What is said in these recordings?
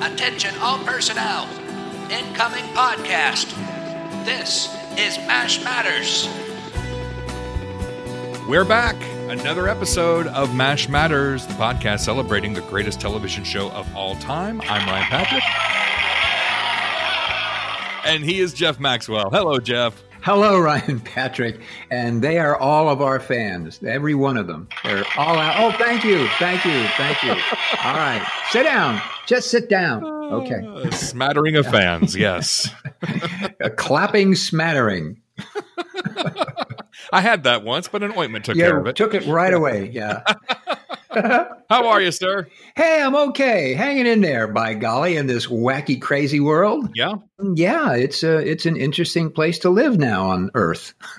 Attention all personnel. Incoming podcast. This is MASH Matters. We're back. Another episode of MASH Matters, the podcast celebrating the greatest television show of all time. I'm Ryan Patrick. And he is Jeff Maxwell. Hello, Jeff. Hello, Ryan Patrick. And they are all of our fans, every one of them. They're all out. Oh, thank you. Thank you. Thank you. All right. Sit down. Just sit down. Okay. A smattering of fans, yes. A clapping smattering. I had that once, but an ointment took care of it. took it right away. Yeah. How are you, sir? Hey, I'm okay. Hanging in there, by golly, in this wacky, crazy world. Yeah. Yeah, it's a, it's an interesting place to live now on Earth.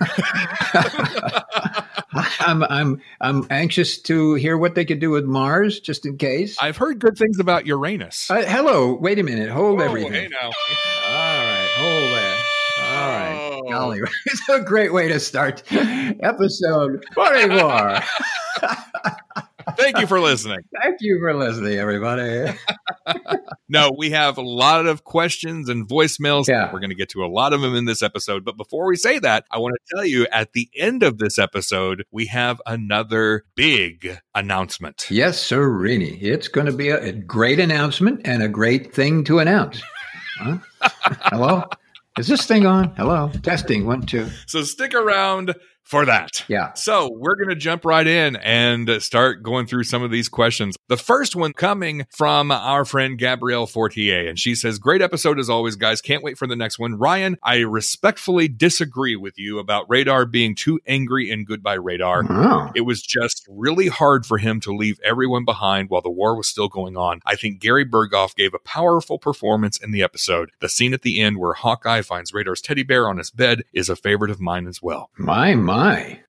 I'm I'm I'm anxious to hear what they could do with Mars, just in case. I've heard good things about Uranus. Uh, hello, wait a minute, hold Oh, everything. hey now. All right, hold that. All right, Oh. golly, it's a great way to start episode forty-four. Thank you for listening. Thank you for listening, everybody. No, we have a lot of questions and voicemails. Yeah. We're going to get to a lot of them in this episode. But before we say that, I want to tell you at the end of this episode, we have another big announcement. Yes, Serini. It's going to be a, a great announcement and a great thing to announce. Huh? Hello? Is this thing on? Hello? Testing. One, two. So stick around for that. Yeah. So we're going to jump right in and start going through some of these questions. The first one coming from our friend Gabrielle Fortier, and she says, "Great episode as always, guys. Can't wait for the next one." Ryan, I respectfully disagree with you about Radar being too angry in Goodbye Radar. Oh. It was just really hard for him to leave everyone behind while the war was still going on. I think Gary Burghoff gave a powerful performance in the episode. The scene at the end where Hawkeye finds Radar's teddy bear on his bed is a favorite of mine as well. My, my.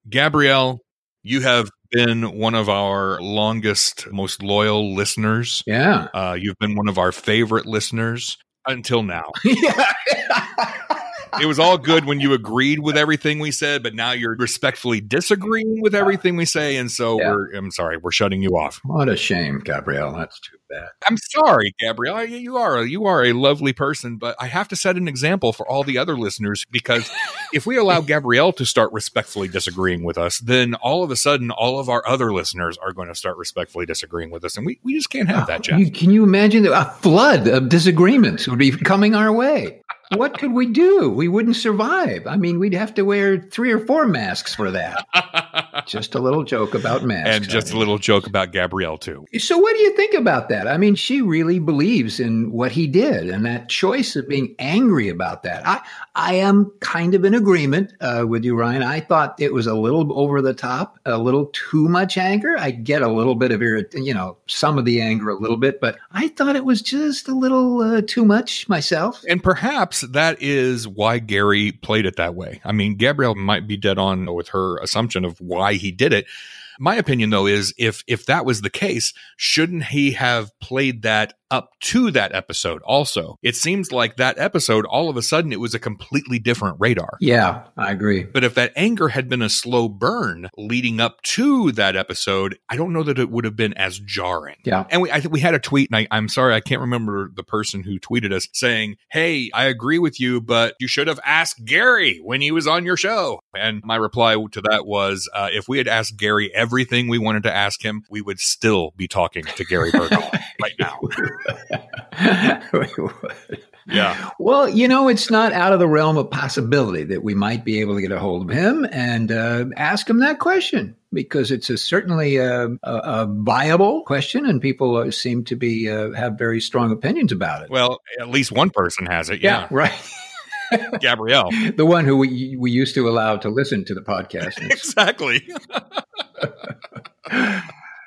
Gabrielle, you have been one of our longest, most loyal listeners. Yeah. Uh, you've been one of our favorite listeners until now. yeah. it was all good when you agreed with everything we said, but now you're respectfully disagreeing with everything we say, and so Yeah. we're. I'm sorry, we're shutting you off. What a shame, Gabrielle. That's too bad. I'm sorry, Gabrielle. You are a, you are a lovely person, but I have to set an example for all the other listeners because if we allow Gabrielle to start respectfully disagreeing with us, then all of a sudden all of our other listeners are going to start respectfully disagreeing with us, and we, we just can't have ah, that, Jeff. Can you imagine a flood of disagreements would be coming our way? What could we do? We wouldn't survive. I mean, we'd have to wear three or four masks for that. Just a little joke about masks. and just a little joke about Gabrielle too. So, what do you think about that? I mean, she really believes in what he did, and that choice of being angry about that. I, I am kind of in agreement uh, with you, Ryan. I thought it was a little over the top, a little too much anger. I get a little bit of irrit, you know, some of the anger a little bit, but I thought it was just a little uh, too much myself. And perhaps that is why Gary played it that way. I mean, Gabrielle might be dead on with her assumption of why he did it. My opinion, though, is if if that was the case, shouldn't he have played that up to that episode? Also, it seems like that episode, all of a sudden, it was a completely different radar. Yeah, I agree. But if that anger had been a slow burn leading up to that episode, I don't know that it would have been as jarring. Yeah. And we, I think we had a tweet, and I, I'm sorry, I can't remember the person who tweeted us saying, Hey, I agree with you, but you should have asked Gary when he was on your show. And my reply to that was, uh, if we had asked Gary everything we wanted to ask him, we would still be talking to Gary Burghoff right now. Yeah. Well, you know, it's not out of the realm of possibility that we might be able to get a hold of him and uh, ask him that question because it's a, certainly a, a, a viable question, and people uh, seem to be uh, have very strong opinions about it. Well, at least one person has it. Yeah. right. Gabrielle. the one who we we used to allow to listen to the podcast. exactly.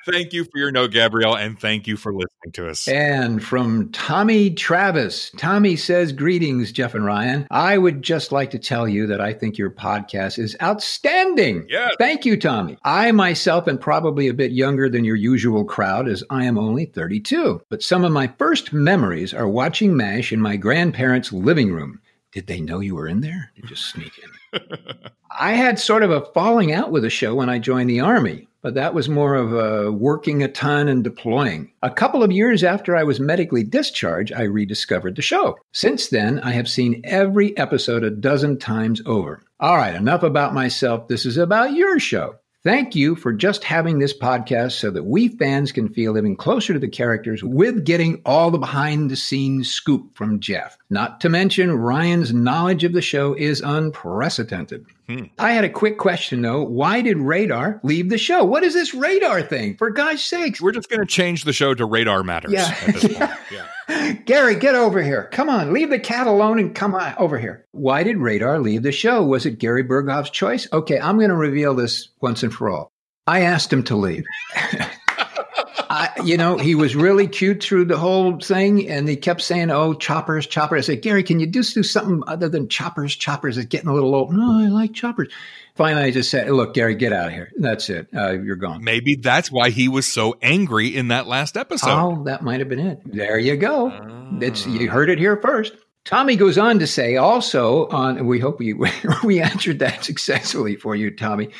Thank you for your note, Gabrielle, and thank you for listening to us. And from Tommy Travis, Tommy says, Greetings, Jeff and Ryan. I would just like to tell you that I think your podcast is outstanding. Yes. Thank you, Tommy. I myself am probably a bit younger than your usual crowd, as I am only 32. But some of my first memories are watching MASH in my grandparents' living room. Did they know you were in there? You just sneak in. I had sort of a falling out with the show when I joined the Army, but that was more of a working a ton and deploying. A couple of years after I was medically discharged, I rediscovered the show. Since then, I have seen every episode a dozen times over. All right, enough about myself. This is about your show. Thank you for just having this podcast so that we fans can feel even closer to the characters with getting all the behind the scenes scoop from Jeff. Not to mention, Ryan's knowledge of the show is unprecedented. Hmm. I had a quick question though. Why did Radar leave the show? What is this Radar thing? For God's sakes. We're just going to change the show to Radar Matters yeah. at this point. Yeah. Gary, get over here. Come on, leave the cat alone and come on over here. Why did Radar leave the show? Was it Gary Burghoff's choice? Okay, I'm going to reveal this once and for all. I asked him to leave. I, you know, he was really cute through the whole thing, and he kept saying, "Oh, choppers, choppers." I said, "Gary, can you just do something other than choppers? Choppers It's getting a little old." No, I like choppers. Finally, I just said, "Look, Gary, get out of here. That's it. Uh, you're gone." Maybe that's why he was so angry in that last episode. Oh, that might have been it. There you go. Uh. It's you heard it here first. Tommy goes on to say also on. We hope we we answered that successfully for you, Tommy.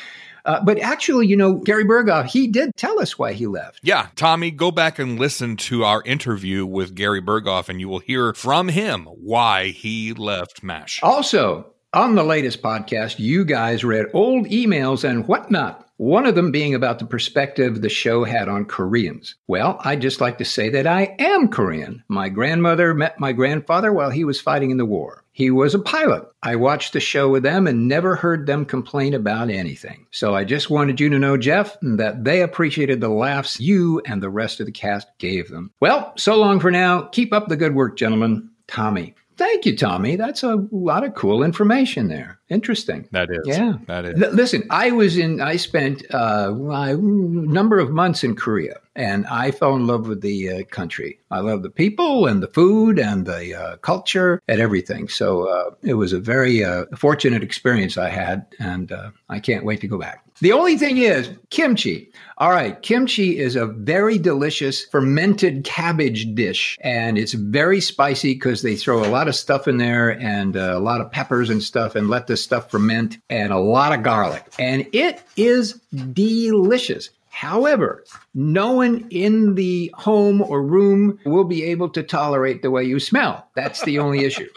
Uh, but actually, you know, Gary Burghoff, he did tell us why he left. Yeah, Tommy, go back and listen to our interview with Gary Burghoff, and you will hear from him why he left MASH. Also, on the latest podcast, you guys read old emails and whatnot. One of them being about the perspective the show had on Koreans. Well, I'd just like to say that I am Korean. My grandmother met my grandfather while he was fighting in the war. He was a pilot. I watched the show with them and never heard them complain about anything. So I just wanted you to know, Jeff, that they appreciated the laughs you and the rest of the cast gave them. Well, so long for now. Keep up the good work, gentlemen. Tommy. Thank you, Tommy. That's a lot of cool information there. Interesting. That is. Yeah. That is. L- listen, I was in, I spent uh, a number of months in Korea and I fell in love with the uh, country. I love the people and the food and the uh, culture and everything. So uh, it was a very uh, fortunate experience I had, and uh, I can't wait to go back. The only thing is kimchi. All right, kimchi is a very delicious fermented cabbage dish, and it's very spicy because they throw a lot of stuff in there and uh, a lot of peppers and stuff, and let the stuff ferment, and a lot of garlic, and it is delicious. However, no one in the home or room will be able to tolerate the way you smell. That's the only issue.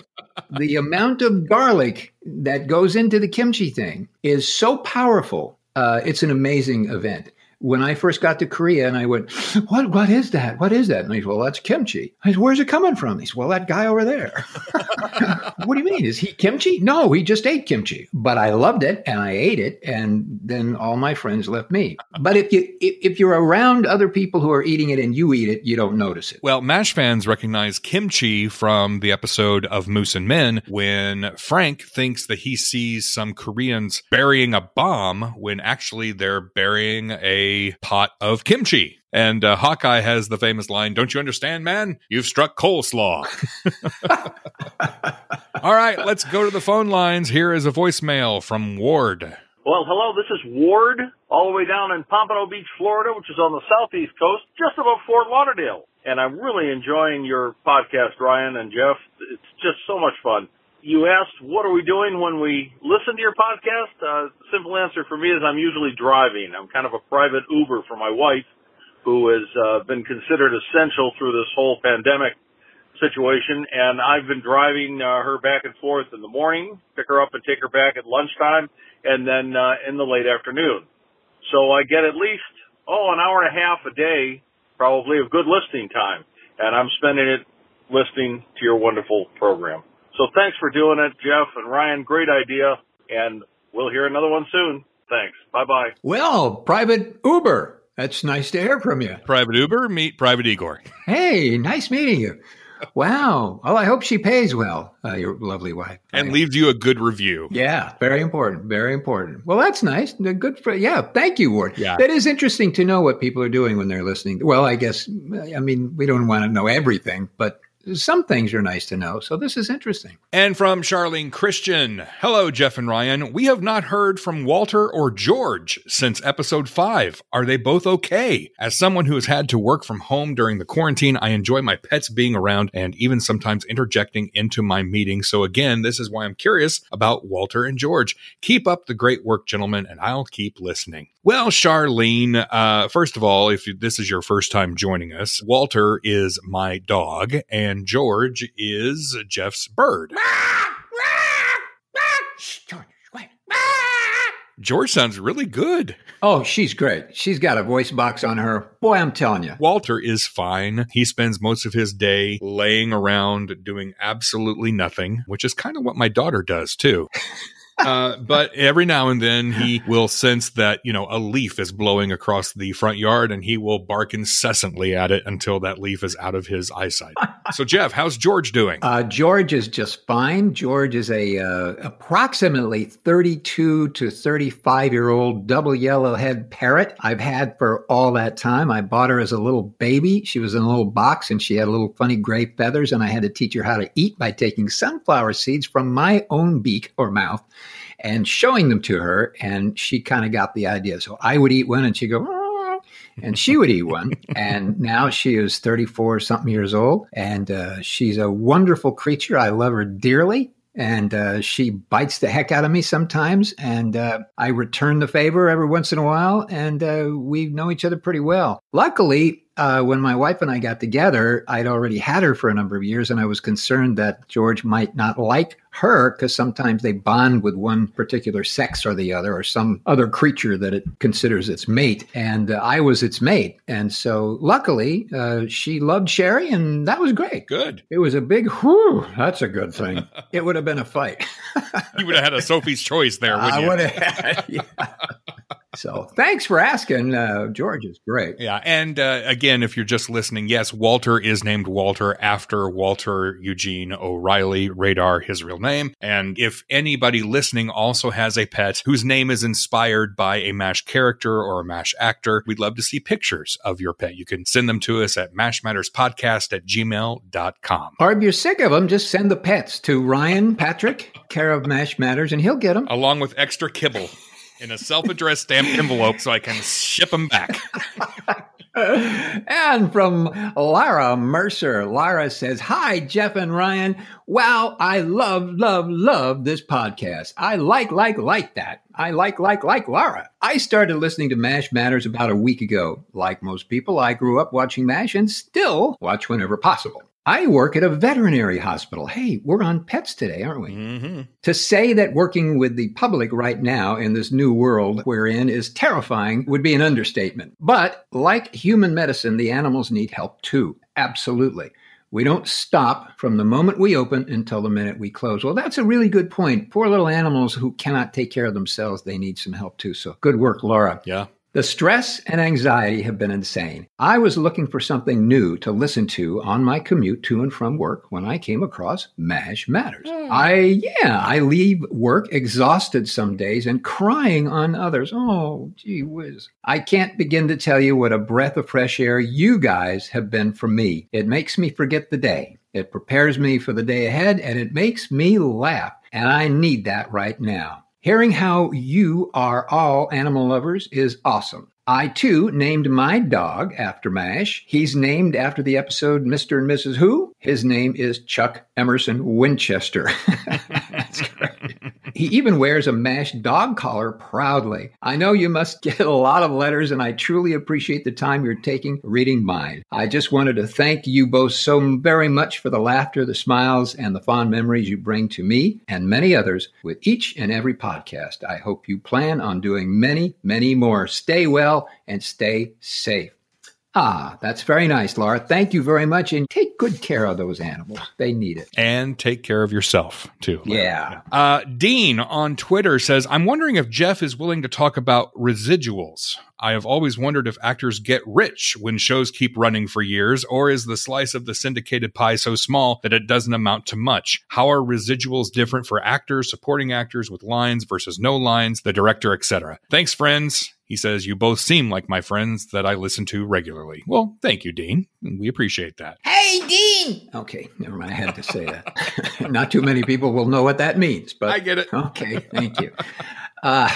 The amount of garlic that goes into the kimchi thing is so powerful. Uh, it's an amazing event when I first got to Korea and I went, what, what is that? What is that? And he said, well, that's kimchi. I said, where's it coming from? He said, well, that guy over there. what do you mean? Is he kimchi? No, he just ate kimchi, but I loved it and I ate it. And then all my friends left me. But if you, if you're around other people who are eating it and you eat it, you don't notice it. Well, MASH fans recognize kimchi from the episode of Moose and Men when Frank thinks that he sees some Koreans burying a bomb when actually they're burying a pot of kimchi. And uh, Hawkeye has the famous line, Don't you understand, man? You've struck coleslaw. All right, let's go to the phone lines. Here is a voicemail from Ward. Well, hello, this is Ward, all the way down in Pompano Beach, Florida, which is on the southeast coast, just above Fort Lauderdale. And I'm really enjoying your podcast, Ryan and Jeff. It's just so much fun you asked, what are we doing when we listen to your podcast? Uh, simple answer for me is I'm usually driving. I'm kind of a private Uber for my wife, who has uh, been considered essential through this whole pandemic situation. And I've been driving uh, her back and forth in the morning, pick her up and take her back at lunchtime, and then uh, in the late afternoon. So I get at least, oh, an hour and a half a day, probably of good listening time. And I'm spending it listening to your wonderful program. So thanks for doing it, Jeff and Ryan. Great idea. And we'll hear another one soon. Thanks. Bye bye. Well, Private Uber. That's nice to hear from you. Private Uber, meet Private Igor. Hey, nice meeting you. Wow. Well, I hope she pays well, uh, your lovely wife. And leaves you a good review. Yeah, very important. Very important. Well, that's nice. Good for, yeah, thank you, Ward. Yeah. That is interesting to know what people are doing when they're listening. Well, I guess, I mean, we don't want to know everything, but some things are nice to know. So this is interesting. And from Charlene Christian Hello, Jeff and Ryan. We have not heard from Walter or George since episode five. Are they both okay? As someone who has had to work from home during the quarantine, I enjoy my pets being around and even sometimes interjecting into my meetings. So, again, this is why I'm curious about Walter and George. Keep up the great work, gentlemen, and I'll keep listening. Well, Charlene, uh, first of all, if this is your first time joining us, Walter is my dog and George is Jeff's bird. George sounds really good. Oh, she's great. She's got a voice box on her. Boy, I'm telling you. Walter is fine. He spends most of his day laying around doing absolutely nothing, which is kind of what my daughter does too. Uh, but every now and then he will sense that, you know, a leaf is blowing across the front yard and he will bark incessantly at it until that leaf is out of his eyesight. So, Jeff, how's George doing? Uh, George is just fine. George is a uh, approximately 32 to 35 year old double yellow head parrot I've had for all that time. I bought her as a little baby. She was in a little box and she had little funny gray feathers, and I had to teach her how to eat by taking sunflower seeds from my own beak or mouth and showing them to her. And she kind of got the idea. So I would eat one and she'd go, "Ah," and she would eat one. And now she is 34 something years old. And uh, she's a wonderful creature. I love her dearly. And uh, she bites the heck out of me sometimes. And uh, I return the favor every once in a while. And uh, we know each other pretty well. Luckily, uh, when my wife and I got together, I'd already had her for a number of years, and I was concerned that George might not like her because sometimes they bond with one particular sex or the other, or some other creature that it considers its mate. And uh, I was its mate. And so luckily, uh, she loved Sherry, and that was great. Good. It was a big, whew, that's a good thing. it would have been a fight. You would have had a Sophie's choice there, wouldn't I you? would have had, yeah. So thanks for asking. Uh, George is great. Yeah. And uh, again, if you're just listening, yes, Walter is named Walter after Walter Eugene O'Reilly, Radar, his real name. And if anybody listening also has a pet whose name is inspired by a MASH character or a MASH actor, we'd love to see pictures of your pet. You can send them to us at mashmatterspodcast at gmail.com. Or if you're sick of them, just send the pets to Ryan Patrick, care of Mash Matters, and he'll get them. Along with extra kibble in a self addressed stamped envelope so I can ship them back. and from Lara Mercer, Lara says, Hi, Jeff and Ryan. Wow, I love, love, love this podcast. I like, like, like that. I like, like, like Lara. I started listening to MASH Matters about a week ago. Like most people, I grew up watching MASH and still watch whenever possible. I work at a veterinary hospital. Hey, we're on pets today, aren't we? Mm-hmm. To say that working with the public right now in this new world we're in is terrifying would be an understatement. But like human medicine, the animals need help too. Absolutely. We don't stop from the moment we open until the minute we close. Well, that's a really good point. Poor little animals who cannot take care of themselves, they need some help too. So good work, Laura. Yeah. The stress and anxiety have been insane. I was looking for something new to listen to on my commute to and from work when I came across MASH Matters. Hmm. I, yeah, I leave work exhausted some days and crying on others. Oh, gee whiz. I can't begin to tell you what a breath of fresh air you guys have been for me. It makes me forget the day. It prepares me for the day ahead and it makes me laugh. And I need that right now. Hearing how you are all animal lovers is awesome. I too named my dog after MASH. He's named after the episode Mr. and Mrs. Who. His name is Chuck Emerson Winchester. That's great. He even wears a MASH dog collar proudly. I know you must get a lot of letters, and I truly appreciate the time you're taking reading mine. I just wanted to thank you both so very much for the laughter, the smiles, and the fond memories you bring to me and many others with each and every podcast. I hope you plan on doing many, many more. Stay well and stay safe. Ah, that's very nice, Laura. Thank you very much. And take good care of those animals. They need it. And take care of yourself, too. Yeah. Uh, Dean on Twitter says, I'm wondering if Jeff is willing to talk about residuals. I have always wondered if actors get rich when shows keep running for years, or is the slice of the syndicated pie so small that it doesn't amount to much? How are residuals different for actors, supporting actors with lines versus no lines, the director, etc.? Thanks, friends. He says, You both seem like my friends that I listen to regularly. Well, thank you, Dean. We appreciate that. Hey, Dean! Okay, never mind. I had to say that. Not too many people will know what that means, but I get it. Okay, thank you. Uh,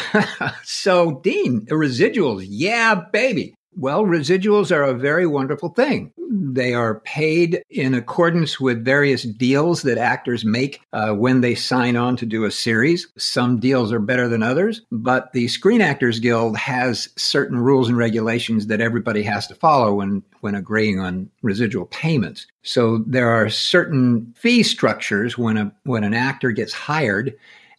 so, Dean, residuals, yeah, baby. Well, residuals are a very wonderful thing. They are paid in accordance with various deals that actors make uh, when they sign on to do a series. Some deals are better than others, but the Screen Actors Guild has certain rules and regulations that everybody has to follow when, when agreeing on residual payments. So there are certain fee structures when a when an actor gets hired,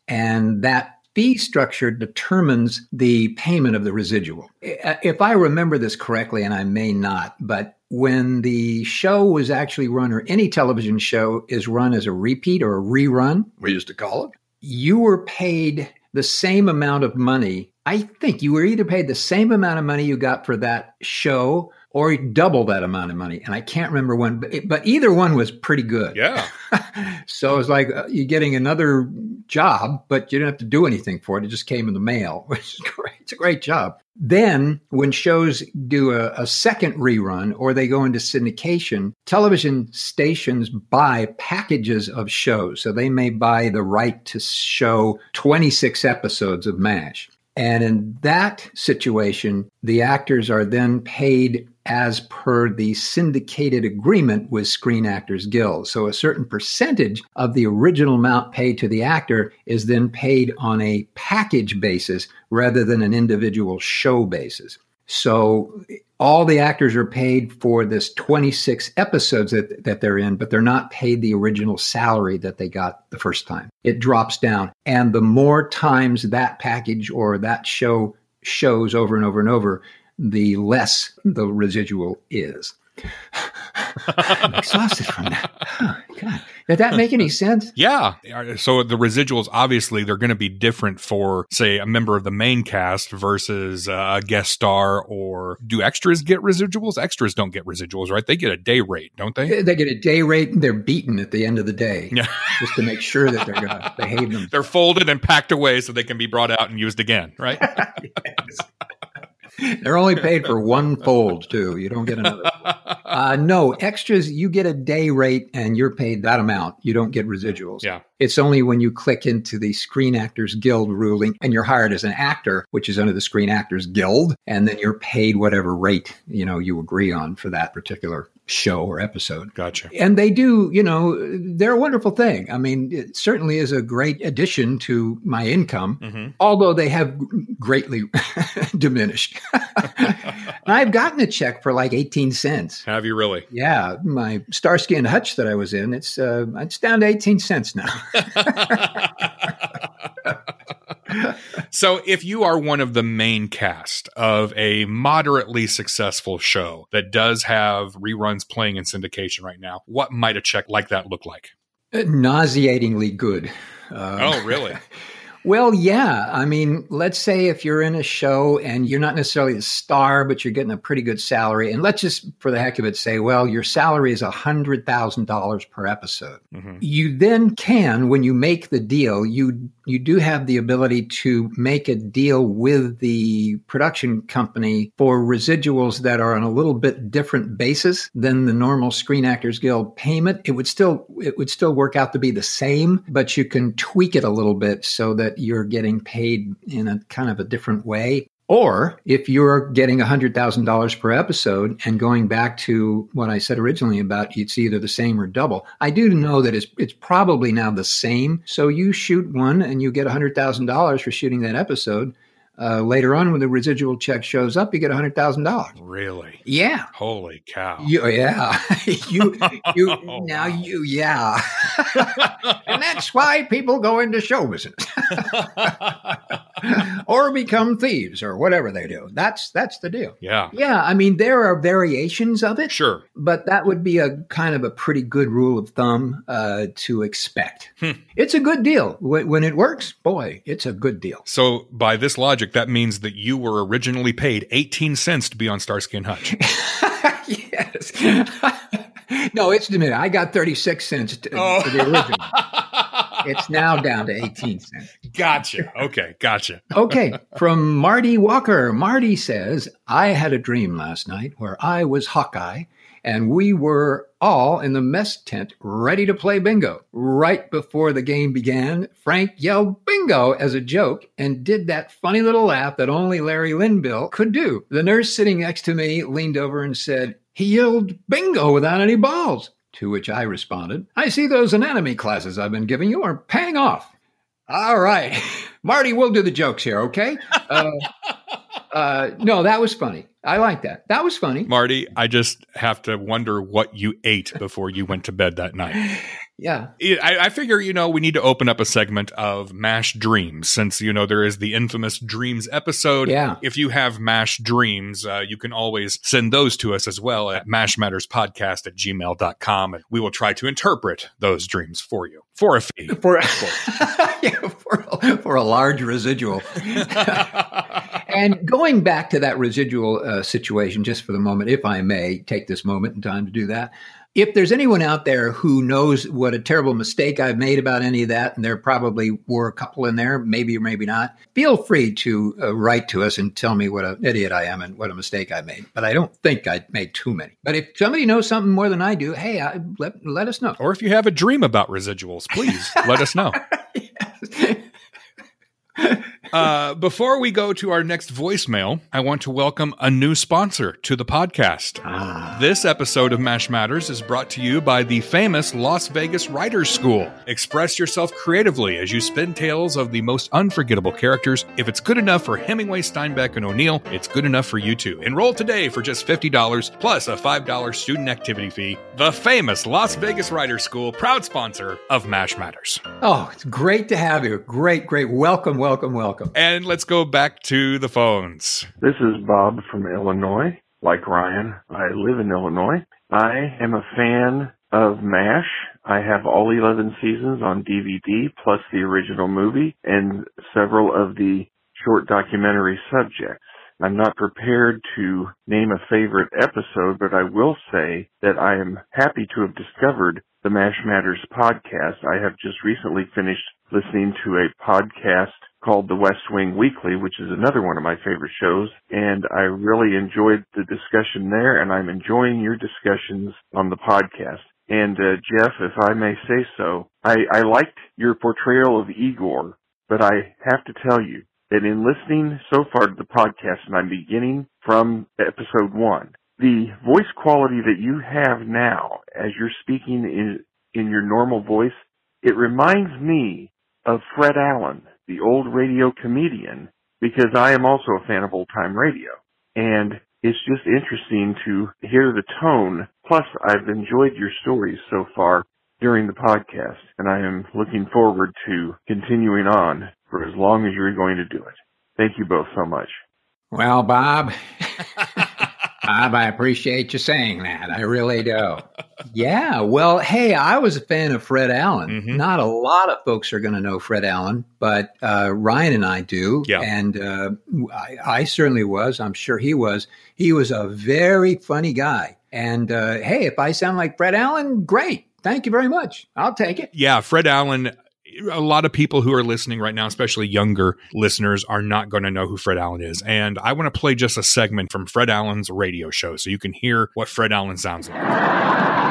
and that fee structure determines the payment of the residual. Uh, if I remember this correctly, and I may not, but when the show was actually run, or any television show is run as a repeat or a rerun, we used to call it, you were paid the same amount of money. I think you were either paid the same amount of money you got for that show or double that amount of money. And I can't remember when, but, but either one was pretty good. Yeah. so it's like uh, you're getting another job, but you didn't have to do anything for it. It just came in the mail, which is great. It's a great job. Then, when shows do a, a, second rerun or they go into syndication, television stations buy packages of shows. So they may buy the right to show 26 episodes of MASH. And in that situation, the actors are then paid as per the syndicated agreement with Screen Actors Guild. So a certain percentage of the original amount paid to the actor is then paid on a package basis rather than an individual show basis. So all the actors are paid for this 26 episodes that, that they're in, but they're not paid the original salary that they got the first time. It drops down. And the more times that package or that show shows over and over and over, the less the residual is. I'm exhausted from that. Oh, God. Did that make any sense? Yeah. So the residuals, obviously, they're going to be different for, say, a member of the main cast versus uh, a guest star. Or do extras get residuals? Extras don't get residuals, right? They get a day rate, don't they? They get a day rate and they're beaten at the end of the day. Yeah. just to make sure that they're going to behave themselves. They're folded and packed away so they can be brought out and used again, right? yes. They're only paid for one fold, too. You don't get another. Uh, no, extras, you get a day rate and you're paid that amount. You don't get residuals. Yeah. It's only when you click into the Screen Actors Guild ruling and you're hired as an actor, which is under the Screen Actors Guild, and then you're paid whatever rate, you know, you agree on for that particular show or episode. Gotcha. And they do, you know, they're a wonderful thing. I mean, it certainly is a great addition to my income, mm-hmm. although they have greatly diminished. I've gotten a check for like 18 cents. Have you really? Yeah. My Starsky and Hutch that I was in, it's, uh, it's down to 18 cents now. so, if you are one of the main cast of a moderately successful show that does have reruns playing in syndication right now, what might a check like that look like? Uh, nauseatingly good. Um, oh, really? Well, yeah. I mean, let's say if you're in a show and you're not necessarily a star, but you're getting a pretty good salary. And let's just, for the heck of it, say, well, your salary is $100,000 per episode. Mm-hmm. You then can, when you make the deal, you you do have the ability to make a deal with the production company for residuals that are on a little bit different basis than the normal Screen Actors Guild payment. It would still it would still work out to be the same, but you can tweak it a little bit so that you're getting paid in a kind of a different way. Or if you're getting $100,000 per episode and going back to what I said originally about it's either the same or double, I do know that it's, it's probably now the same. So you shoot one and you get $100,000 for shooting that episode. Uh, later on, when the residual check shows up, you get hundred thousand dollars. Really? Yeah. Holy cow! You, yeah. you you oh, now wow. you yeah. and that's why people go into show business or become thieves or whatever they do. That's that's the deal. Yeah. Yeah. I mean, there are variations of it. Sure. But that would be a kind of a pretty good rule of thumb uh, to expect. Hmm. It's a good deal when, when it works. Boy, it's a good deal. So by this logic logic, that means that you were originally paid 18 cents to be on Starsky and Hutch. yes. no, it's diminished. I got 36 cents to, oh. to the original. it's now down to 18 cents. Gotcha. Okay, gotcha. okay, from Marty Walker. Marty says, I had a dream last night where I was Hawkeye and we were all in the mess tent ready to play bingo. Right before the game began, Frank yelled bingo as a joke and did that funny little laugh that only Larry Linville could do. The nurse sitting next to me leaned over and said, He yelled bingo without any balls. To which I responded, I see those anatomy classes I've been giving you are paying off. All right. Marty, we'll do the jokes here, okay? Uh, uh, no, that was funny. I like that. That was funny. Marty, I just have to wonder what you ate before you went to bed that night. Yeah. I, I, figure, you know, we need to open up a segment of MASH Dreams since, you know, there is the infamous Dreams episode. Yeah. If you have MASH Dreams, uh, you can always send those to us as well at mashmatterspodcast at gmail.com. And we will try to interpret those dreams for you for a fee. For, yeah, for, for a large residual. and going back to that residual uh, situation, just for the moment, if I may take this moment in time to do that, if there's anyone out there who knows what a terrible mistake I've made about any of that, and there probably were a couple in there, maybe or maybe not, feel free to uh, write to us and tell me what an idiot I am and what a mistake I made. But I don't think I made too many. But if somebody knows something more than I do, hey, I, let, let us know. Or if you have a dream about residuals, please let us know. Uh, before we go to our next voicemail, I want to welcome a new sponsor to the podcast. Ah. This episode of MASH Matters is brought to you by the famous Las Vegas Writers School. Express yourself creatively as you spin tales of the most unforgettable characters. If it's good enough for Hemingway, Steinbeck, and O'Neill, it's good enough for you too. Enroll today for just $50 plus a $5 student activity fee. The famous Las Vegas Writers School, proud sponsor of MASH Matters. Oh, it's great to have you. Great, great. Welcome, welcome, welcome, welcome. And let's go back to the phones. This is Bob from Illinois. Like Ryan, I live in Illinois. I am a fan of MASH. I have all 11 seasons on DVD plus the original movie and several of the short documentary subjects. I'm not prepared to name a favorite episode, but I will say that I am happy to have discovered the MASH Matters podcast. I have just recently finished listening to a podcast called The West Wing Weekly, which is another one of my favorite shows. And I really enjoyed the discussion there and I'm enjoying your discussions on the podcast. And uh, Jeff, if I may say so, I, I liked your portrayal of Igor, but I have to tell you that in listening so far to the podcast, and I'm beginning from episode one, the voice quality that you have now as you're speaking in, in your normal voice, it reminds me of Fred Allen the old radio comedian because I am also a fan of old time radio. And it's just interesting to hear the tone. Plus, I've enjoyed your stories so far during the podcast, and I am looking forward to continuing on for as long as you're going to do it. Thank you both so much. Well, Bob, Bob, I appreciate you saying that. I really do. yeah. Well, hey, I was a fan of Fred Allen. Mhm. Not a lot of folks are going to know Fred Allen, but uh, Ryan and I do. Yeah. And uh, I, I certainly was. I'm sure he was. He was a very funny guy. And uh, hey, if I sound like Fred Allen, great. Thank you very much. I'll take it. Yeah, Fred Allen. A lot of people who are listening right now, especially younger listeners, are not going to know who Fred Allen is. And I want to play just a segment from Fred Allen's radio show so you can hear what Fred Allen sounds like.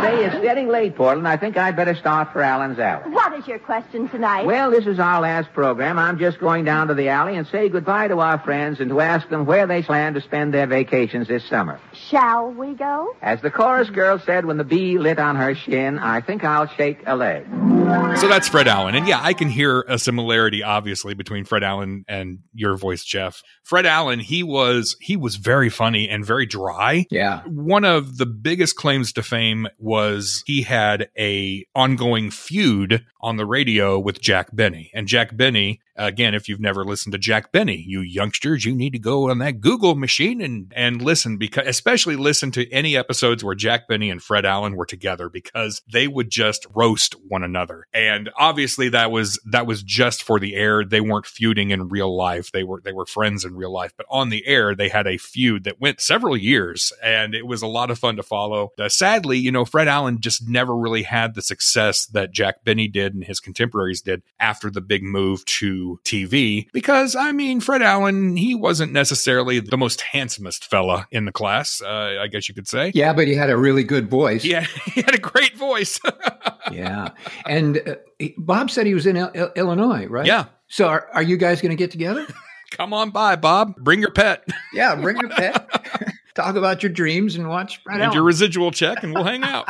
Say, it's getting late, Portland. I think I'd better start for Allen's Alley. What is your question tonight? Well, this is our last program. I'm just going down to the alley and say goodbye to our friends and to ask them where they plan to spend their vacations this summer. Shall we go? As the chorus girl said when the bee lit on her shin, I think I'll shake a leg. So that's Fred Allen. And yeah, I can hear a similarity obviously between Fred Allen and your voice, Jeff. Fred Allen, he was he was very funny and very dry. Yeah. One of the biggest claims to fame was he had a ongoing feud on the radio with Jack Benny. And Jack Benny, again, if you've never listened to Jack Benny, you youngsters, you need to go on that Google machine and and listen because especially listen to any episodes where Jack Benny and Fred Allen were together because they would just roast one another. And obviously that was that was just for the air. They weren't feuding in real life. They were they were friends in real life, but on the air they had a feud that went several years and it was a lot of fun to follow. Uh, sadly, you know, Fred Allen just never really had the success that Jack Benny did did and his contemporaries did after the big move to TV. Because, I mean, Fred Allen, he wasn't necessarily the most handsomest fella in the class, uh, I guess you could say. Yeah, but he had a really good voice. Yeah, he had a great voice. yeah. And uh, Bob said he was in Il- Il- Illinois, right? yeah. So are, are you guys going to get together? Come on by, Bob. Bring your pet yeah, bring your pet. Talk about your dreams and watch Fred and your residual check, and we'll hang out.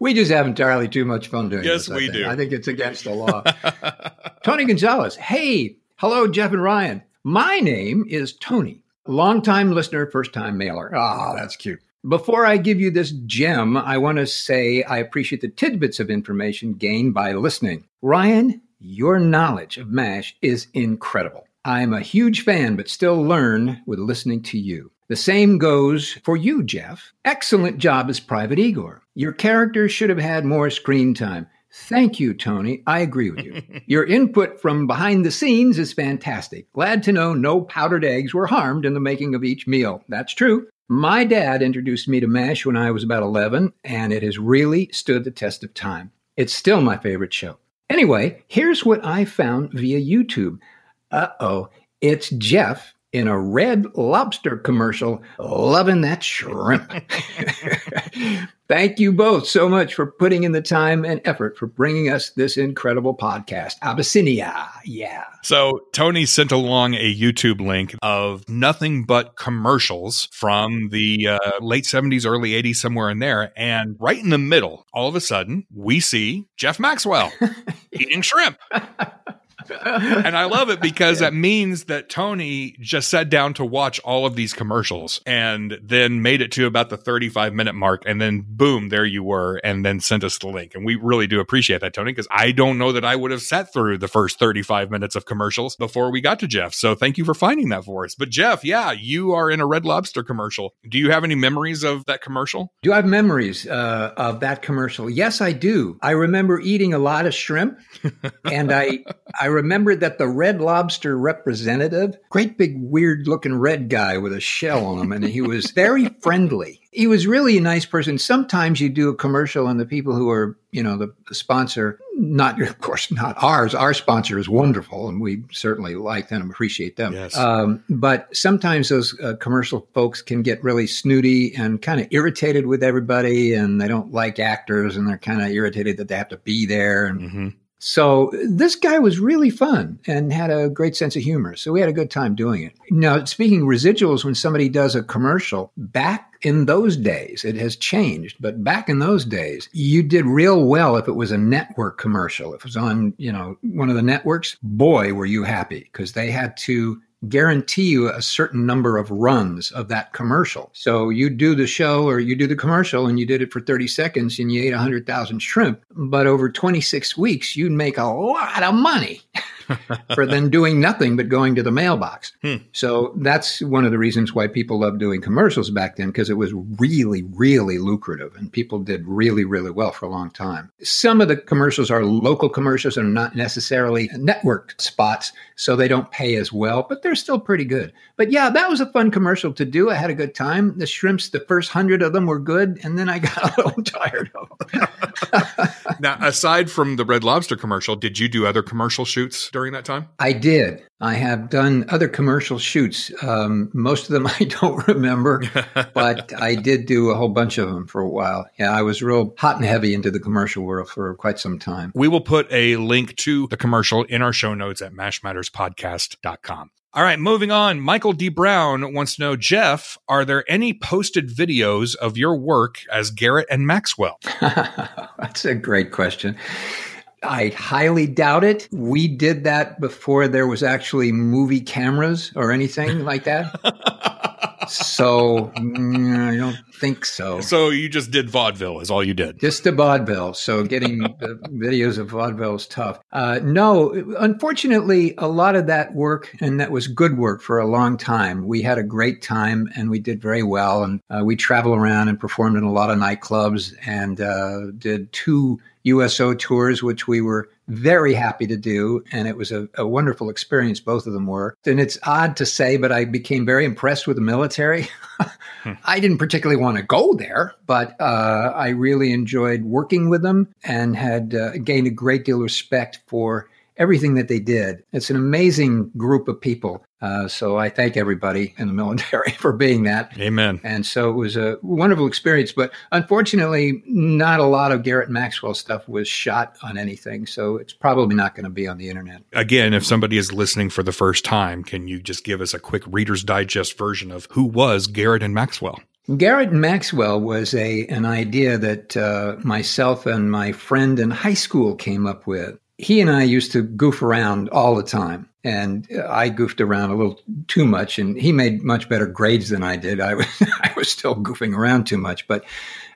We just have entirely too much fun doing Yes, this. I we think. do. I think it's against the law. Tony Gonzalez. Hey, hello, Jeff and Ryan. My name is Tony. Longtime listener, first time mailer. Ah, that's cute. Before I give you this gem, I want to say I appreciate the tidbits of information gained by listening. Ryan, your knowledge of MASH is incredible. I'm a huge fan, but still learn with listening to you. The same goes for you, Jeff. Excellent job as Private Igor. Your character should have had more screen time. Thank you, Tony. I agree with you. Your input from behind the scenes is fantastic. Glad to know no powdered eggs were harmed in the making of each meal. That's true. My dad introduced me to MASH when I was about 11, and it has really stood the test of time. It's still my favorite show. Anyway, here's what I found via YouTube. Uh oh, it's Jeff in a red lobster commercial loving that shrimp. Thank you both so much for putting in the time and effort for bringing us this incredible podcast. Abyssinia, yeah. So Tony sent along a YouTube link of nothing but commercials from the uh, late 70s, early 80s, somewhere in there. And right in the middle, all of a sudden, we see Jeff Maxwell eating shrimp. and I love it because that means that Tony just sat down to watch all of these commercials and then made it to about the 35 minute mark. And then boom, there you were, and then sent us the link. And we really do appreciate that, Tony, because I don't know that I would have sat through the first 35 minutes of commercials before we got to Jeff. So thank you for finding that for us. But Jeff, yeah, you are in a Red Lobster commercial. Do you have any memories of that commercial? Do I have memories uh, of that commercial? Yes, I do. I remember eating a lot of shrimp, and I I remember that the Red Lobster representative, great big weird looking red guy with a shell on him, and he was very friendly. He was really a nice person. Sometimes you do a commercial, and the people who are you know the, the sponsor, not of course not ours. Our sponsor is wonderful, and we certainly like them and appreciate them. Yes. Um, but sometimes those uh, commercial folks can get really snooty and kind of irritated with everybody, and they don't like actors, and they're kind of irritated that they have to be there. And Mm-hmm. So this guy was really fun and had a great sense of humor. So we had a good time doing it. Now, speaking residuals, when somebody does a commercial, back in those days, it has changed, but back in those days, you did real well if it was a network commercial. If it was on, you know, one of the networks, boy, were you happy because they had to guarantee you a certain number of runs of that commercial. So you do the show or you do the commercial and you did it for 30 seconds and you ate 100,000 shrimp, but over 26 weeks, you'd make a lot of money. for then doing nothing but going to the mailbox. Hmm. So that's one of the reasons why people loved doing commercials back then because it was really, really lucrative and people did really, really well for a long time. Some of the commercials are local commercials and not necessarily network spots, so they don't pay as well, but they're still pretty good. But yeah, that was a fun commercial to do. I had a good time. The shrimps, the first hundred of them were good, and then I got a little tired of them. Now, aside from the Red Lobster commercial, did you do other commercial shoots during that time? I did. I have done other commercial shoots. Um, most of them I don't remember, but I did do a whole bunch of them for a while. Yeah, I was real hot and heavy into the commercial world for quite some time. We will put a link to the commercial in our show notes at mashmatterspodcast.com. All right, moving on. Michael D. Brown wants to know, Jeff, are there any posted videos of your work as Garrett and Maxwell? That's a great question. I highly doubt it. We did that before there was actually movie cameras or anything like that. so mm, I don't think so. So you just did vaudeville, is all you did. Just the vaudeville. So getting the videos of vaudeville is tough. Uh, no, unfortunately, a lot of that work, and that was good work for a long time. We had a great time and we did very well. And uh, we traveled around and performed in a lot of nightclubs and uh, did two USO tours, which we were very happy to do. And it was a, a, wonderful experience, both of them were. And it's odd to say, but I became very impressed with the military. hmm. I didn't particularly want to go there, but uh, I really enjoyed working with them and had uh, gained a great deal of respect for everything that they did. It's an amazing group of people. Uh, so I thank everybody in the military for being that. Amen. And so it was a wonderful experience. But unfortunately, not a lot of Garrett Maxwell stuff was shot on anything. So it's probably not going to be on the internet. Again, if somebody is listening for the first time, can you just give us a quick Reader's Digest version of who was Garrett and Maxwell? Garrett and Maxwell was a an idea that uh, myself and my friend in high school came up with he and I used to goof around all the time. And I goofed around a little too much, and he made much better grades than I did. I was I was still goofing around too much, but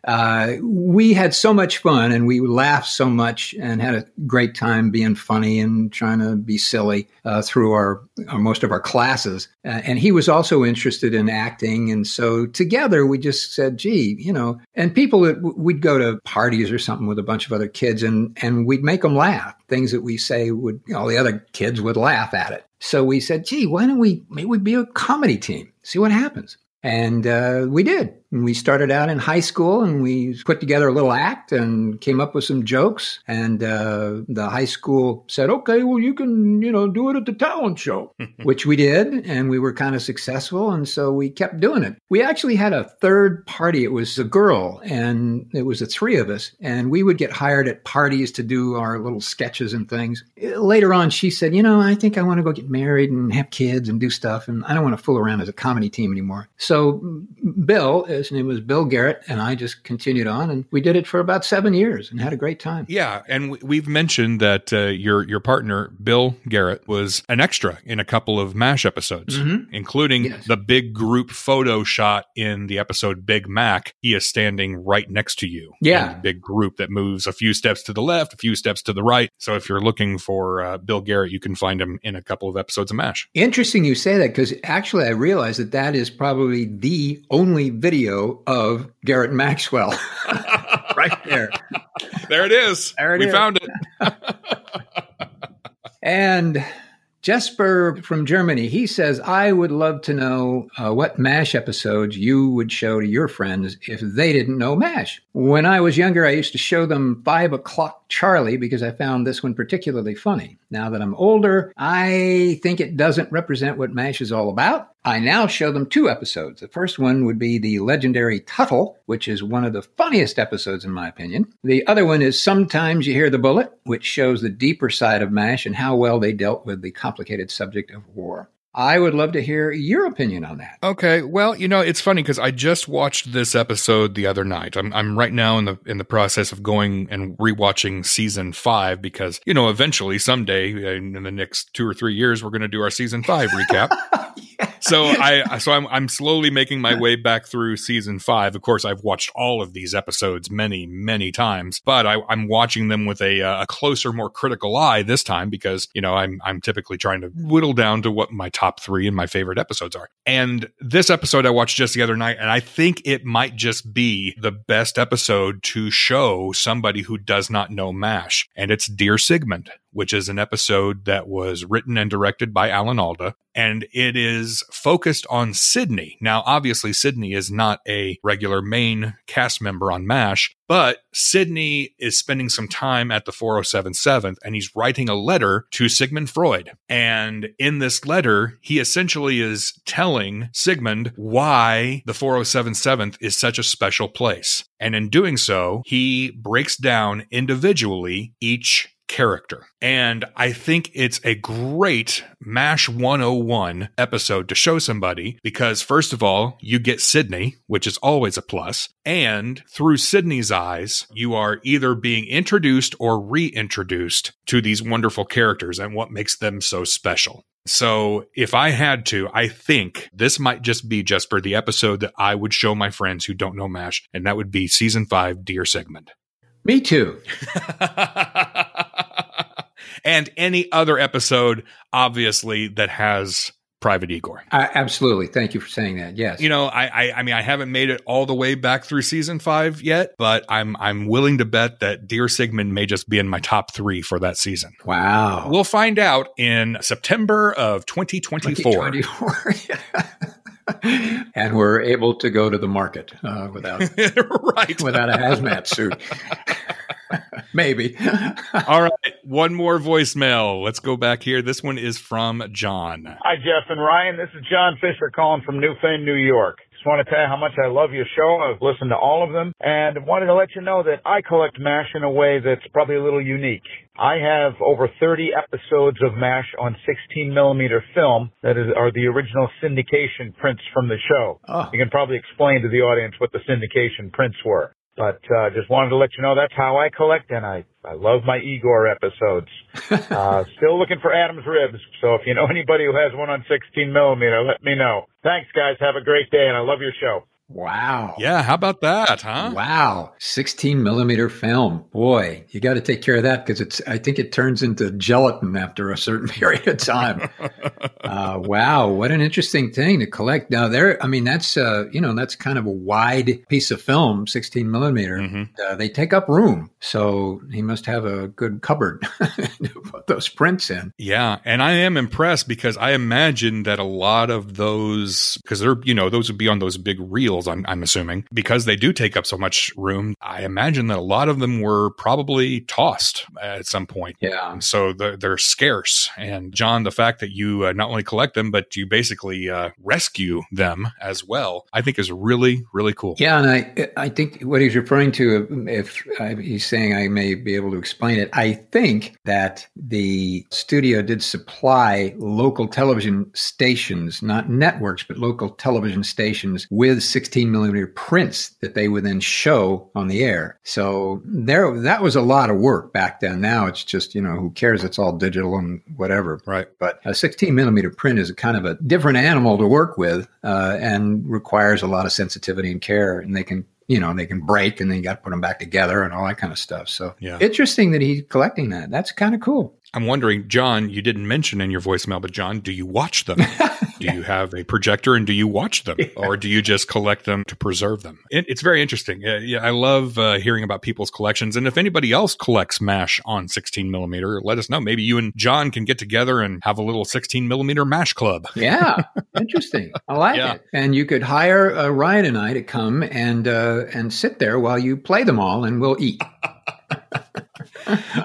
uh, we had so much fun and we laughed so much and had a great time being funny and trying to be silly uh, through our, our, most of our classes. Uh, and he was also interested in acting, and so together we just said, "Gee, you know." And people that we'd go to parties or something with a bunch of other kids, and and we'd make them laugh. Things that we say would you know, all the other kids would laugh at it. So we said, "Gee, why don't we maybe we be a comedy team? See what happens." And uh, we did. We started out in high school and we put together a little act and came up with some jokes. And uh, the high school said, okay, well, you can, you know, do it at the talent show, which we did. And we were kind of successful. And so we kept doing it. We actually had a third party. It was a girl and it was the three of us. And we would get hired at parties to do our little sketches and things. Later on, she said, you know, I think I want to go get married and have kids and do stuff. And I don't want to fool around as a comedy team anymore. So Bill, his name was Bill Garrett, and I just continued on, and we did it for about seven years and had a great time. Yeah, and we've mentioned that uh, your your partner Bill Garrett was an extra in a couple of Mash episodes, mm-hmm. including yes. the big group photo shot in the episode Big Mac. He is standing right next to you. Yeah, big group that moves a few steps to the left, a few steps to the right. So if you're looking for uh, Bill Garrett, you can find him in a couple of episodes of Mash. Interesting you say that because actually I realized that that is probably the only video of Garrett Maxwell. right there. There it is. There it we is. found it. and Jesper from Germany, he says, I would love to know uh, what MASH episodes you would show to your friends if they didn't know MASH. When I was younger, I used to show them 5 o'clock Charlie because I found this one particularly funny. Now that I'm older, I think it doesn't represent what MASH is all about. I now show them two episodes. The first one would be the legendary Tuttle, which is one of the funniest episodes in my opinion. The other one is Sometimes You Hear the Bullet, which shows the deeper side of MASH and how well they dealt with the complicated subject of war. I would love to hear your opinion on that. Okay. Well, you know, it's funny because I just watched this episode the other night. I'm I'm right now in the in the process of going and rewatching season five because you know eventually someday uh, in the next two or three years we're going to do our season five recap. so I so I'm I'm slowly making my way back through season five. Of course, I've watched all of these episodes many many times, but I, am watching them with a, uh, a closer, more critical eye this time because you know I'm I'm typically trying to whittle down to what my top three and my favorite episodes are. And this episode I watched just the other night, and I think it might just be the best episode to show somebody who does not know Mash, and it's Dear Sigmund which is an episode that was written and directed by Alan Alda. And it is focused on Sidney. Now, obviously, Sidney is not a regular main cast member on MASH, but Sidney is spending some time at the 4077th and he's writing a letter to Sigmund Freud. And in this letter, he essentially is telling Sigmund why the 4077th is such a special place. And in doing so, he breaks down individually each character. And I think it's a great MASH 101 episode to show somebody because, first of all, you get Sidney, which is always a plus. And through Sidney's eyes, you are either being introduced or reintroduced to these wonderful characters and what makes them so special. So if I had to, I think this might just be just for the episode that I would show my friends who don't know MASH, and that would be season five, Dear Sigmund. Me too. and any other episode, obviously, that has Private Igor. I, absolutely. Thank you for saying that. Yes. You know, I, I I mean I haven't made it all the way back through season five yet, but I'm I'm willing to bet that Dear Sigmund may just be in my top three for that season. wow. We'll find out in September of 2024. 2024. and we're able to go to the market uh, without right. without a hazmat suit. Maybe. All right. One more voicemail. Let's go back here. This one is from John. Hi, Jeff and Ryan. This is John Fisher calling from Newfane, New York. Just want to tell you how much I love your show. I've listened to all of them and wanted to let you know that I collect MASH in a way that's probably a little unique. I have over 30 episodes of MASH on 16 millimeter film that is, are the original syndication prints from the show. Oh. You can probably explain to the audience what the syndication prints were. But uh, just wanted to let you know that's how I collect, and I I love my Igor episodes. uh, still looking for Adam's ribs, so if you know anybody who has one on 16 millimeter, let me know. Thanks, guys. Have a great day, and I love your show. Wow. Yeah. How about that, huh? Wow. 16 millimeter film. Boy, you got to take care of that because it's, I think it turns into gelatin after a certain period of time. uh, wow. What an interesting thing to collect. Now, there, I mean, that's, uh, you know, that's kind of a wide piece of film, 16 millimeter. Mhm. Uh, they take up room. So he must have a good cupboard to put those prints in. Yeah, and I am impressed because I imagine that a lot of those, because they're, you know, those would be on those big reels, I'm, I'm assuming, because they do take up so much room. I imagine that a lot of them were probably tossed at some point. Yeah. So they're, they're scarce. And John, the fact that you uh, not only collect them, but you basically uh, rescue them as well, I think is really, really cool. Yeah, and I I think what he's referring to, if uh, he's saying I may be able to explain it, I think that the studio did supply local television stations, not networks, but local television stations with 16 millimeter prints that they would then show on the air. So there, that was a lot of work back then. Now it's just you know who cares? It's all digital and whatever. Right. But a 16 millimeter print is a kind of a different animal to work with uh, and requires a lot of sensitivity and care. And they can, you know, they can break and then you got to put them back together and all that kind of stuff. So Yeah. interesting that he's collecting that. That's kind of cool. I'm wondering, John, you didn't mention in your voicemail, but John, do you watch them? do you have a projector and do you watch them? Or do you just collect them to preserve them? It, it's very interesting. Uh, yeah, I love uh, hearing about people's collections. And if anybody else collects MASH on 16 millimeter, let us know. Maybe you and John can get together and have a little 16 millimeter MASH club. Yeah, interesting. I like Yeah. it. And you could hire uh, Ryan and I to come and uh, and sit there while you play them all, and we'll eat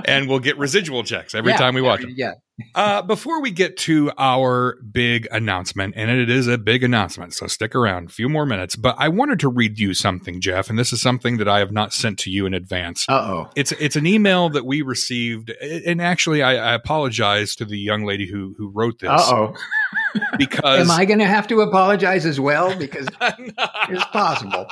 and we'll get residual checks every Yeah, time we watch every- them. Yeah, Uh, before we get to our big announcement, and it is a big announcement, so stick around a few more minutes. But I wanted to read you something, Jeff, and this is something that I have not sent to you in advance. uh oh. It's it's an email that we received, and actually, I, I apologize to the young lady who who wrote this Uh oh. because Am I going to have to apologize as well? Because it's possible.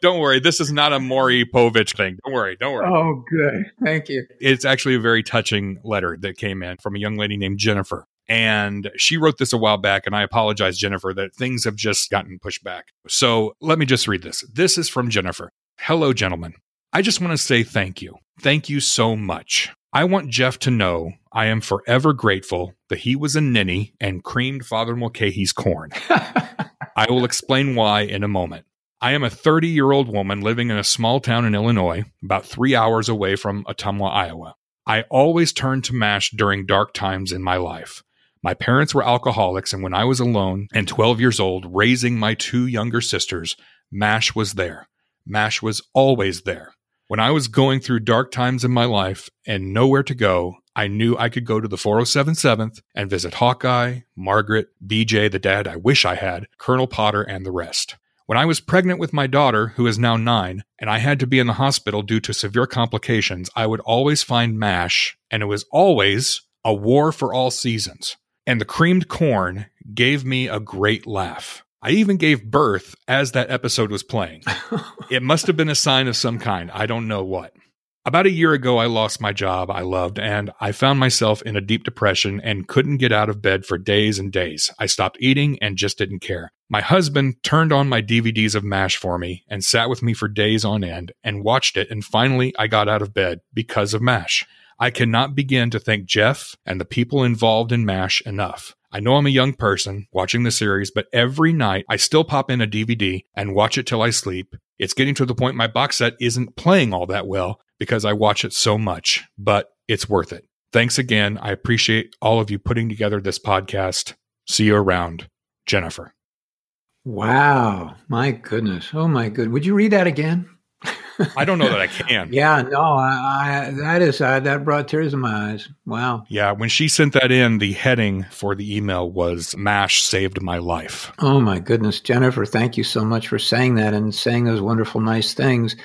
Don't worry, this is not a Maury Povich thing. Don't worry, don't worry. Oh, good. Thank you. it's actually a very touching letter that came in from a young lady named Jennifer. And she wrote this a while back, and I apologize, Jennifer, that things have just gotten pushed back. So let me just read this. This is from Jennifer. Hello, gentlemen. I just want to say thank you. Thank you so much. I want Jeff to know I am forever grateful that he was a ninny and creamed Father Mulcahy's corn. I will explain why in a moment. I am a 30 year old woman living in a small town in Illinois, about three hours away from Ottumwa, Iowa. I always turned to MASH during dark times in my life. My parents were alcoholics, and when I was alone and 12 years old, raising my two younger sisters, MASH was there. MASH was always there. When I was going through dark times in my life and nowhere to go, I knew I could go to the 4077th and visit Hawkeye, Margaret, BJ, the dad I wish I had, Colonel Potter, and the rest. When I was pregnant with my daughter, who is now nine, and I had to be in the hospital due to severe complications, I would always find MASH, and it was always a war for all seasons. And the creamed corn gave me a great laugh. I even gave birth as that episode was playing. it must have been a sign of some kind. I don't know what. About a year ago, I lost my job I loved, and I found myself in a deep depression and couldn't get out of bed for days and days. I stopped eating and just didn't care. My husband turned on my DVDs of MASH for me and sat with me for days on end and watched it, and finally I got out of bed because of MASH. I cannot begin to thank Jeff and the people involved in MASH enough. I know I'm a young person watching the series, but every night I still pop in a DVD and watch it till I sleep. It's getting to the point my box set isn't playing all that well because I watch it so much, but it's worth it. Thanks again. I appreciate all of you putting together this podcast. See you around. Jennifer. Wow. My goodness. Oh, my good. Would you read that again? I don't know that I can. yeah, no, I, I that is uh, that brought tears to my eyes. Wow. Yeah, when she sent that in, the heading for the email was "Mash saved my life." Oh my goodness, Jennifer! Thank you so much for saying that and saying those wonderful, nice things.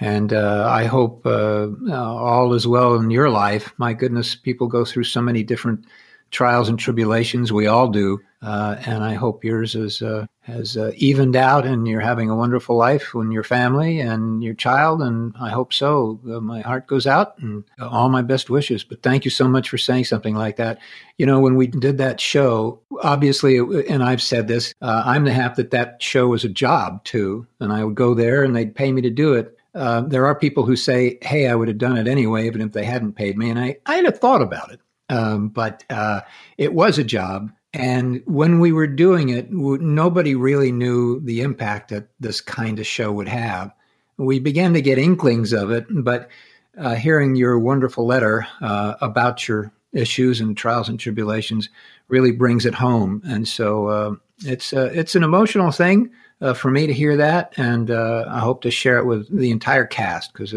And uh, I hope uh, all is well in your life. My goodness, people go through so many different trials and tribulations. We all do. Uh, and I hope yours is, uh, has uh, evened out and you're having a wonderful life with your family and your child. And I hope so. Uh, my heart goes out and all my best wishes. But thank you so much for saying something like that. You know, when we did that show, obviously, and I've said this, uh, I'm the half that that show was a job too. And I would go there and they'd pay me to do it. Uh, there are people who say, "Hey, I would have done it anyway, even if they hadn't paid me." And I, I had a thought about it, um, but uh, it was a job. And when we were doing it, nobody really knew the impact that this kind of show would have. We began to get inklings of it, but uh, hearing your wonderful letter uh, about your issues and trials and tribulations really brings it home. And so uh, it's it's an emotional thing uh, for me to hear that, and uh, I hope to share it with the entire cast because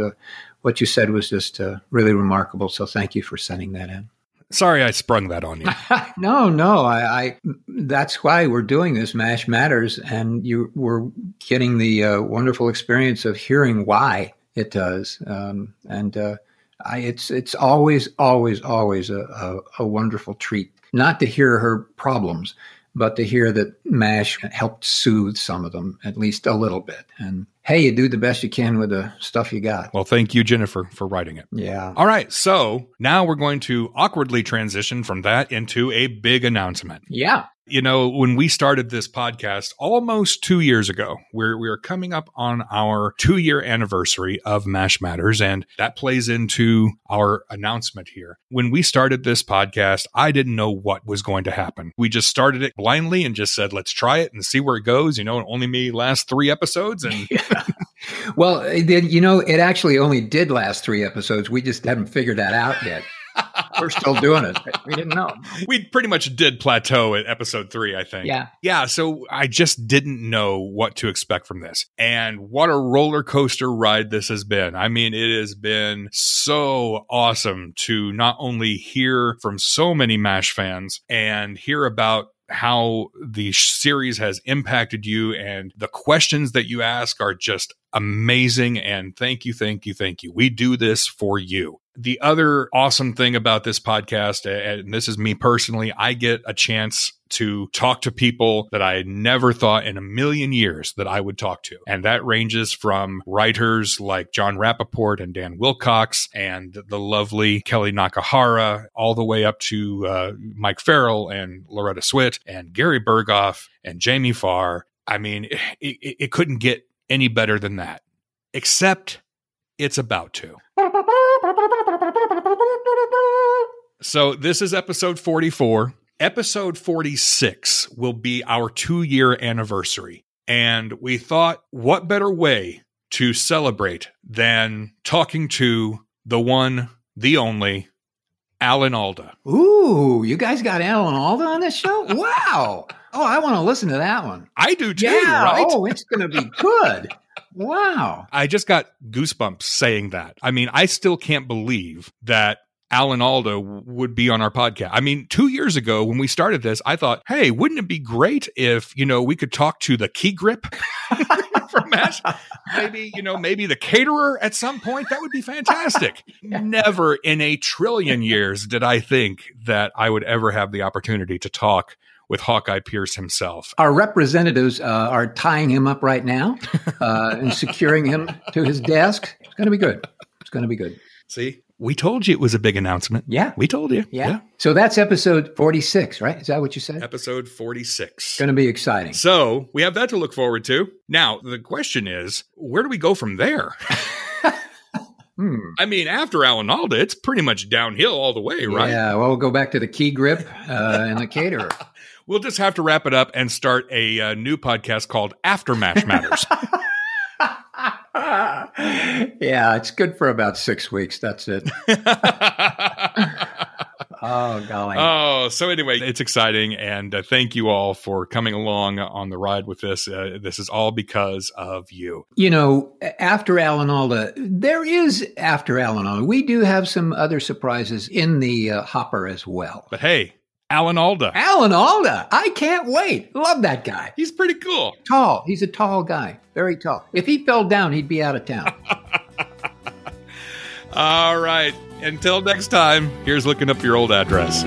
what you said was just really remarkable. So thank you for sending that in. Sorry, I sprung that on you. no, no, I, I, That's why we're doing this. Mash matters, and you were getting the uh, wonderful experience of hearing why it does. Um, and uh, I, it's it's always, always, always a, a, a wonderful treat not to hear her problems, but to hear that MASH helped soothe some of them, at least a little bit. And hey, you do the best you can with the stuff you got. Well, thank you, Jennifer, for writing it. Yeah. All right. So now we're going to awkwardly transition from that into a big announcement. Yeah. You know, when we started this podcast almost two years ago, we're, we're coming up on our two year anniversary of MASH Matters, and that plays into our announcement here. When we started this podcast, I didn't know what was going to happen. We just started it blindly and just said, let's try it and see where it goes. You know, only may last three episodes. And well, it, you know, it actually only did last three episodes. We just haven't figured that out yet. We're still doing it. We didn't know. We pretty much did plateau at episode three, I think. Yeah. Yeah. So I just didn't know what to expect from this. And what a roller coaster ride this has been. I mean, it has been so awesome to not only hear from so many MASH fans and hear about how the series has impacted you and the questions that you ask are just amazing and thank you thank you thank you we do this for you the other awesome thing about this podcast, and this is me personally, I get a chance to talk to people that I never thought in a million years that I would talk to. And that ranges from writers like John Rappaport and Dan Wilcox and the lovely Kellye Nakahara, all the way up to uh, Mike Farrell and Loretta Swit and Gary Burghoff and Jamie Farr. I mean, it, it, it couldn't get any better than that, except it's about to. So this is episode 44. Episode 46 will be our two year anniversary. And we thought, what better way to celebrate than talking to the one, the only, Alan Alda. Ooh, you guys got Alan Alda on this show? Wow. Oh, I want to listen to that one. I do too, yeah. right? Oh, it's going to be good. Wow. I just got goosebumps saying that. I mean, I still can't believe that Alan Alda would be on our podcast. I mean, two years ago when we started this, I thought, hey, wouldn't it be great if, you know, we could talk to the key grip from Mash? Maybe, you know, maybe the caterer at some point. That would be fantastic. Never in a trillion years did I think that I would ever have the opportunity to talk with Hawkeye Pierce himself. Our representatives uh, are tying him up right now uh, and securing him to his desk. It's going to be good. It's going to be good. See, we told you it was a big announcement. Yeah. We told you. Yeah. yeah. So that's episode 46, right? Is that what you said? Episode 46. Going to be exciting. So we have that to look forward to. Now, the question is where do we go from there? Hmm. I mean, after Alan Alda, it's pretty much downhill all the way, right? Yeah, well, we'll go back to the key grip uh, and the caterer. we'll just have to wrap it up and start a uh, new podcast called After Mash Matters. yeah, it's good for about six weeks. That's it. oh, golly. Oh, so anyway, it's exciting. And uh, thank you all for coming along on the ride with this. Uh, this is all because of you. You know, after Alan Alda, there is after Alan Alda. We do have some other surprises in the uh, hopper as well. But hey, Alan Alda. Alan Alda. I can't wait. Love that guy. He's pretty cool. Tall. He's a tall guy. Very tall. If he fell down, he'd be out of town. All right. Until next time, here's looking up your old address.